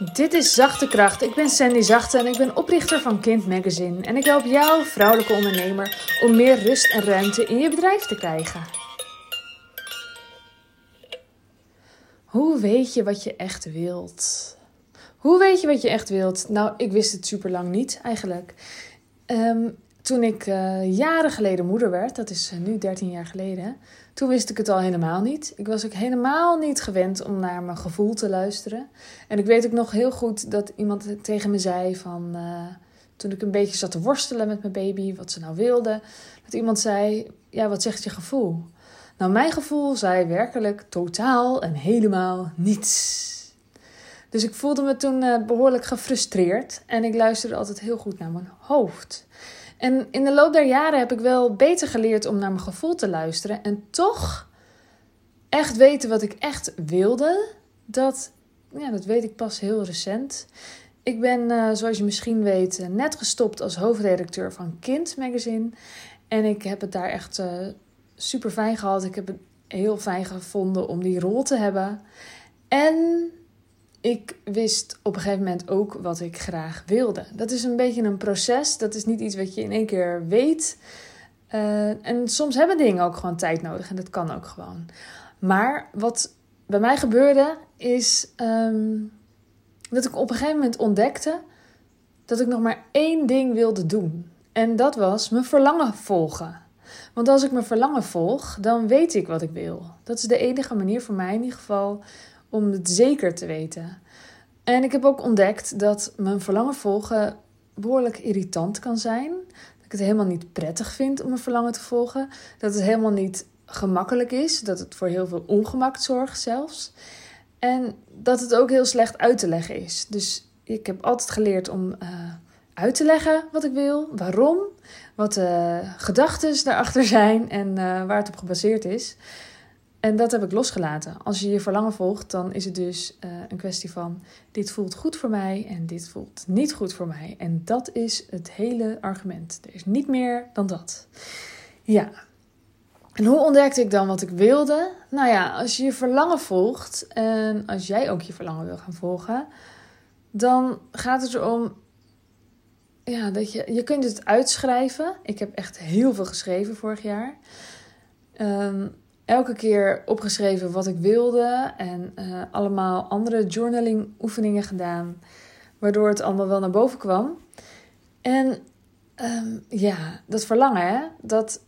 Dit is Zachte Kracht. Ik ben Sandy Zachte en ik ben oprichter van Kind Magazine. En ik help jou, vrouwelijke ondernemer, om meer rust en ruimte in je bedrijf te krijgen. Hoe weet je wat je echt wilt? Hoe weet je wat je echt wilt? Nou, ik wist het super lang niet eigenlijk. Ehm, toen ik uh, jaren geleden moeder werd, dat is uh, nu 13 jaar geleden, toen wist ik het al helemaal niet. Ik was ook helemaal niet gewend om naar mijn gevoel te luisteren. En ik weet ook nog heel goed dat iemand tegen me zei van. Uh, toen ik een beetje zat te worstelen met mijn baby, wat ze nou wilde. Dat iemand zei: Ja, wat zegt je gevoel? Nou, mijn gevoel zei werkelijk totaal en helemaal niets. Dus ik voelde me toen behoorlijk gefrustreerd. En ik luisterde altijd heel goed naar mijn hoofd. En in de loop der jaren heb ik wel beter geleerd om naar mijn gevoel te luisteren. En toch echt weten wat ik echt wilde. Dat, ja, dat weet ik pas heel recent. Ik ben, uh, zoals je misschien weet, uh, net gestopt als hoofdredacteur van Kind Magazine. En ik heb het daar echt uh, super fijn gehad. Ik heb het heel fijn gevonden om die rol te hebben. En ik wist op een gegeven moment ook wat ik graag wilde. Dat is een beetje een proces. Dat is niet iets wat je in één keer weet. Uh, en soms hebben dingen ook gewoon tijd nodig. En dat kan ook gewoon. Maar wat bij mij gebeurde is um, dat ik op een gegeven moment ontdekte dat ik nog maar één ding wilde doen. En dat was mijn verlangen volgen. Want als ik mijn verlangen volg, dan weet ik wat ik wil. Dat is de enige manier voor mij in ieder geval om het zeker te weten. En ik heb ook ontdekt dat mijn verlangen volgen behoorlijk irritant kan zijn. Dat ik het helemaal niet prettig vind om mijn verlangen te volgen. Dat het helemaal niet gemakkelijk is. Dat het voor heel veel ongemak zorgt zelfs. En dat het ook heel slecht uit te leggen is. Dus ik heb altijd geleerd om uh, uit te leggen wat ik wil, waarom, wat de gedachten daarachter zijn en uh, waar het op gebaseerd is. En dat heb ik losgelaten. Als je je verlangen volgt, dan is het dus uh, een kwestie van: dit voelt goed voor mij en dit voelt niet goed voor mij. En dat is het hele argument. Er is niet meer dan dat. Ja. En hoe ontdekte ik dan wat ik wilde? Nou ja, als je je verlangen volgt en als jij ook je verlangen wil gaan volgen, dan gaat het erom ja, dat je, je kunt het uitschrijven. Ik heb echt heel veel geschreven vorig jaar. Um, elke keer opgeschreven wat ik wilde en uh, allemaal andere journaling oefeningen gedaan, waardoor het allemaal wel naar boven kwam. En um, ja, dat verlangen, hè, dat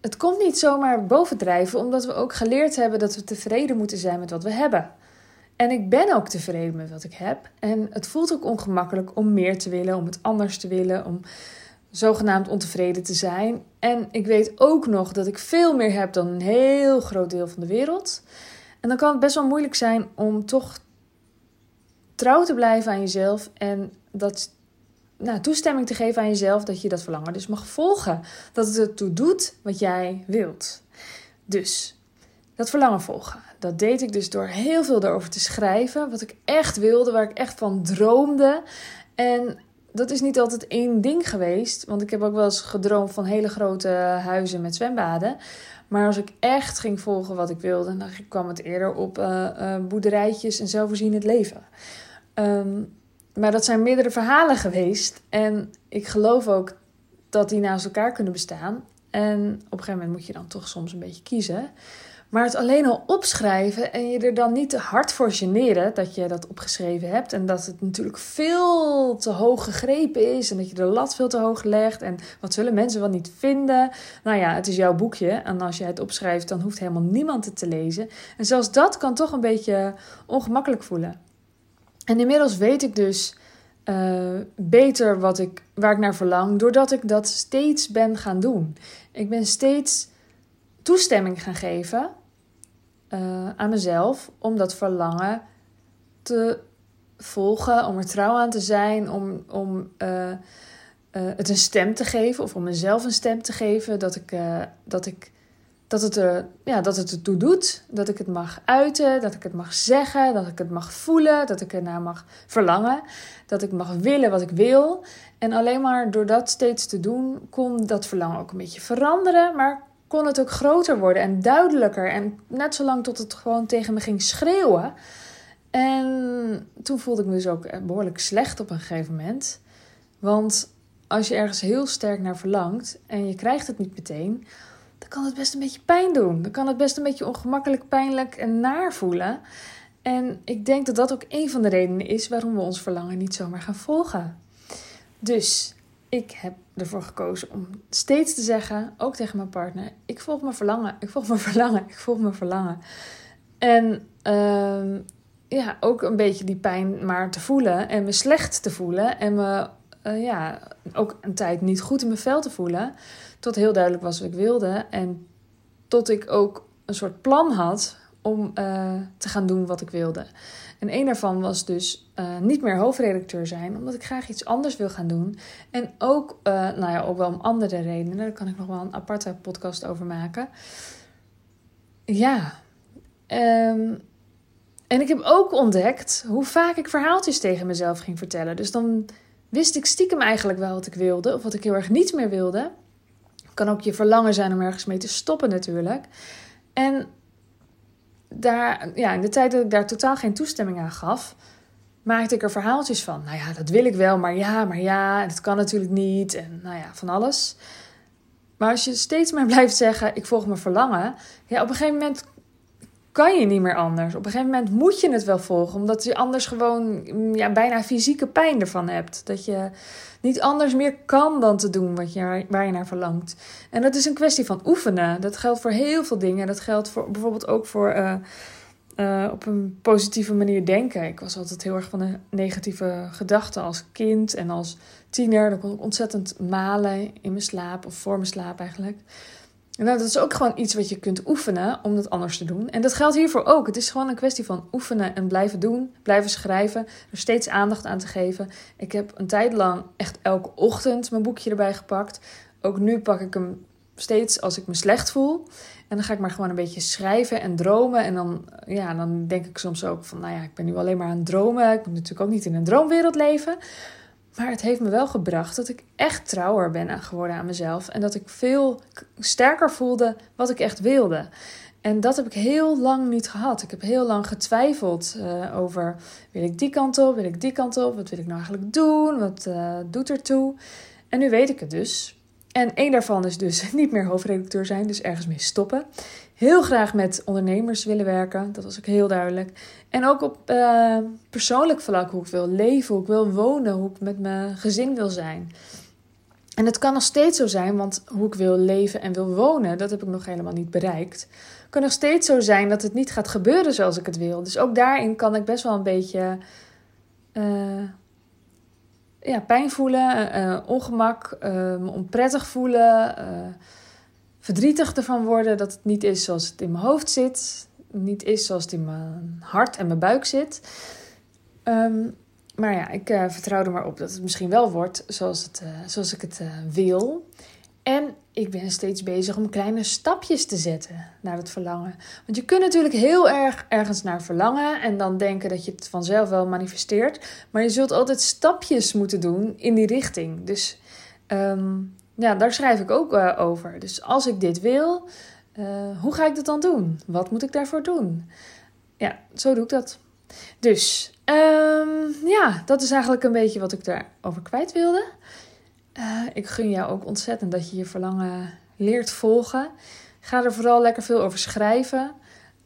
het komt niet zomaar bovendrijven, omdat we ook geleerd hebben dat we tevreden moeten zijn met wat we hebben. En ik ben ook tevreden met wat ik heb. En het voelt ook ongemakkelijk om meer te willen, om het anders te willen, om zogenaamd ontevreden te zijn. En ik weet ook nog dat ik veel meer heb dan een heel groot deel van de wereld. En dan kan het best wel moeilijk zijn om toch trouw te blijven aan jezelf en dat nou, toestemming te geven aan jezelf dat je dat verlangen dus mag volgen. Dat het ertoe doet wat jij wilt. Dus dat verlangen volgen. Dat deed ik dus door heel veel erover te schrijven. Wat ik echt wilde, waar ik echt van droomde. En dat is niet altijd één ding geweest. Want ik heb ook wel eens gedroomd van hele grote huizen met zwembaden. Maar als ik echt ging volgen wat ik wilde, dan kwam het eerder op uh, boerderijtjes en zelfvoorzienend leven. Um, maar dat zijn meerdere verhalen geweest. En ik geloof ook dat die naast elkaar kunnen bestaan. En op een gegeven moment moet je dan toch soms een beetje kiezen. Maar het alleen al opschrijven en je er dan niet te hard voor generen dat je dat opgeschreven hebt. En dat het natuurlijk veel te hoog gegrepen is. En dat je de lat veel te hoog legt. En wat zullen mensen wel niet vinden? Nou ja, het is jouw boekje. En als je het opschrijft, dan hoeft helemaal niemand het te lezen. En zelfs dat kan toch een beetje ongemakkelijk voelen. En inmiddels weet ik dus uh, beter wat ik, waar ik naar verlang. Doordat ik dat steeds ben gaan doen. Ik ben steeds toestemming gaan geven uh, aan mezelf om dat verlangen te volgen, om er trouw aan te zijn, om, om uh, uh, het een stem te geven of om mezelf een stem te geven dat ik, dat ik dat het, er, ja, dat het ertoe doet, dat ik het mag uiten, dat ik het mag zeggen, dat ik het mag voelen, dat ik ernaar mag verlangen, dat ik mag willen wat ik wil. En alleen maar door dat steeds te doen, kon dat verlangen ook een beetje veranderen, maar kon het ook groter worden en duidelijker. En net zolang tot het gewoon tegen me ging schreeuwen. En toen voelde ik me dus ook behoorlijk slecht op een gegeven moment. Want als je ergens heel sterk naar verlangt en je krijgt het niet meteen, dan kan het best een beetje pijn doen. Dan kan het best een beetje ongemakkelijk, pijnlijk en naar voelen. En ik denk dat dat ook een van de redenen is waarom we ons verlangen niet zomaar gaan volgen. Dus ik heb ervoor gekozen om steeds te zeggen, ook tegen mijn partner: ik volg mijn verlangen, ik volg mijn verlangen, ik volg mijn verlangen. En uh, ja, ook een beetje die pijn maar te voelen en me slecht te voelen en me uh, ja, ook een tijd niet goed in mijn vel te voelen. Tot heel duidelijk was wat ik wilde. En tot ik ook een soort plan had om uh, te gaan doen wat ik wilde. En een daarvan was dus uh, niet meer hoofdredacteur zijn, omdat ik graag iets anders wil gaan doen. En ook, nou ja, ook wel om andere redenen. Daar kan ik nog wel een aparte podcast over maken. Ja. Um, en ik heb ook ontdekt hoe vaak ik verhaaltjes tegen mezelf ging vertellen. Dus dan wist ik stiekem eigenlijk wel wat ik wilde, of wat ik heel erg niet meer wilde. Kan ook je verlangen zijn om ergens mee te stoppen, natuurlijk. En daar, ja, in de tijd dat ik daar totaal geen toestemming aan gaf, maakte ik er verhaaltjes van. Nou ja, dat wil ik wel, maar ja, maar ja, dat kan natuurlijk niet. En nou ja, van alles. Maar als je steeds maar blijft zeggen: ik volg mijn verlangen, ja, op een gegeven moment kan je niet meer anders. Op een gegeven moment moet je het wel volgen, omdat je anders gewoon mm, ja, bijna fysieke pijn ervan hebt. Dat je niet anders meer kan dan te doen wat je, waar je naar verlangt. En dat is een kwestie van oefenen. Dat geldt voor heel veel dingen. Dat geldt voor, bijvoorbeeld ook voor uh, uh, op een positieve manier denken. Ik was altijd heel erg van de negatieve gedachten als kind en als tiener. Dan kon ik ontzettend malen in mijn slaap of voor mijn slaap eigenlijk. Nou, dat is ook gewoon iets wat je kunt oefenen om dat anders te doen. En dat geldt hiervoor ook. Het is gewoon een kwestie van oefenen en blijven doen, blijven schrijven, er steeds aandacht aan te geven. Ik heb een tijd lang echt elke ochtend mijn boekje erbij gepakt. Ook nu pak ik hem steeds als ik me slecht voel. En dan ga ik maar gewoon een beetje schrijven en dromen. En dan, ja, dan denk ik soms ook van, nou ja, ik ben nu alleen maar aan het dromen. Ik moet natuurlijk ook niet in een droomwereld leven. Maar het heeft me wel gebracht dat ik echt trouwer ben geworden aan mezelf. En dat ik veel sterker voelde wat ik echt wilde. En dat heb ik heel lang niet gehad. Ik heb heel lang getwijfeld uh, over: wil ik die kant op, wil ik die kant op, wat wil ik nou eigenlijk doen, wat uh, doet ertoe. En nu weet ik het dus. En één daarvan is dus niet meer hoofdredacteur zijn, dus ergens mee stoppen heel graag met ondernemers willen werken. Dat was ook heel duidelijk. En ook op uh, persoonlijk vlak hoe ik wil leven, hoe ik wil wonen, hoe ik met mijn gezin wil zijn. En het kan nog steeds zo zijn, want hoe ik wil leven en wil wonen, dat heb ik nog helemaal niet bereikt. Het kan nog steeds zo zijn dat het niet gaat gebeuren zoals ik het wil. Dus ook daarin kan ik best wel een beetje uh, ja, pijn voelen, uh, ongemak, me onprettig voelen verdrietig ervan worden dat het niet is zoals het in mijn hoofd zit. Niet is zoals het in mijn hart en mijn buik zit. Ehm, maar ja, ik uh, vertrouw er maar op dat het misschien wel wordt zoals, het, uh, zoals ik het uh, wil. En ik ben steeds bezig om kleine stapjes te zetten naar het verlangen. Want je kunt natuurlijk heel erg ergens naar verlangen en dan denken dat je het vanzelf wel manifesteert. Maar je zult altijd stapjes moeten doen in die richting. Dus um, ja, daar schrijf ik ook uh, over. Dus als ik dit wil, uh, hoe ga ik dat dan doen? Wat moet ik daarvoor doen? Ja, zo doe ik dat. Dus um, ja, dat is eigenlijk een beetje wat ik daarover kwijt wilde. Uh, ik gun jou ook ontzettend dat je je verlangen leert volgen. Ga er vooral lekker veel over schrijven.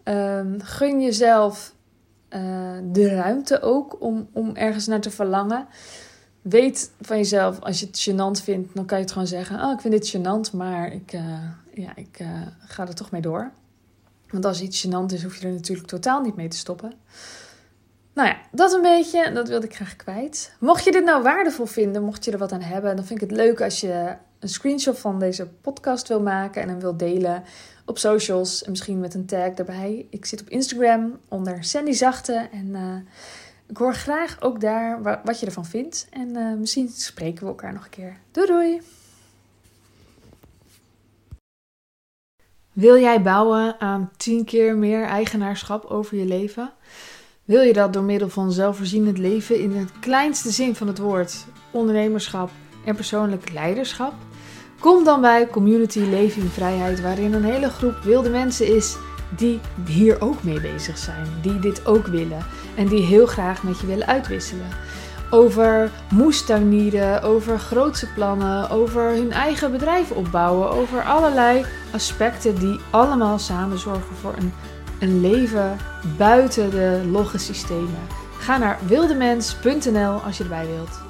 Um, gun jezelf de ruimte ook om, om ergens naar te verlangen weet van jezelf, als je het gênant vindt, dan kan je het gewoon zeggen: Oh, ik vind dit gênant, maar ik, uh, ja, ik uh, ga er toch mee door. Want als iets gênant is, hoef je er natuurlijk totaal niet mee te stoppen. Nou ja, dat een beetje. Dat wilde ik graag kwijt. Mocht je dit nou waardevol vinden, mocht je er wat aan hebben, dan vind ik het leuk als je een screenshot van deze podcast wil maken en hem wil delen op socials. En misschien met een tag erbij. Ik zit op Instagram onder Sandy Zachte. En uh, ik hoor graag ook daar wat je ervan vindt. En uh, misschien spreken we elkaar nog een keer. Doei doei! Wil jij bouwen aan 10 keer meer eigenaarschap over je leven? Wil je dat door middel van zelfvoorzienend leven in het kleinste zin van het woord, ondernemerschap en persoonlijk leiderschap? Kom dan bij Community Leven in Vrijheid, waarin een hele groep wilde mensen is die hier ook mee bezig zijn, die dit ook willen en die heel graag met je willen uitwisselen. Over moestuinieren, over grootse plannen, over hun eigen bedrijf opbouwen, over allerlei aspecten die allemaal samen zorgen voor een, een leven buiten de logge systemen. Ga naar wildemens.nl als je erbij wilt.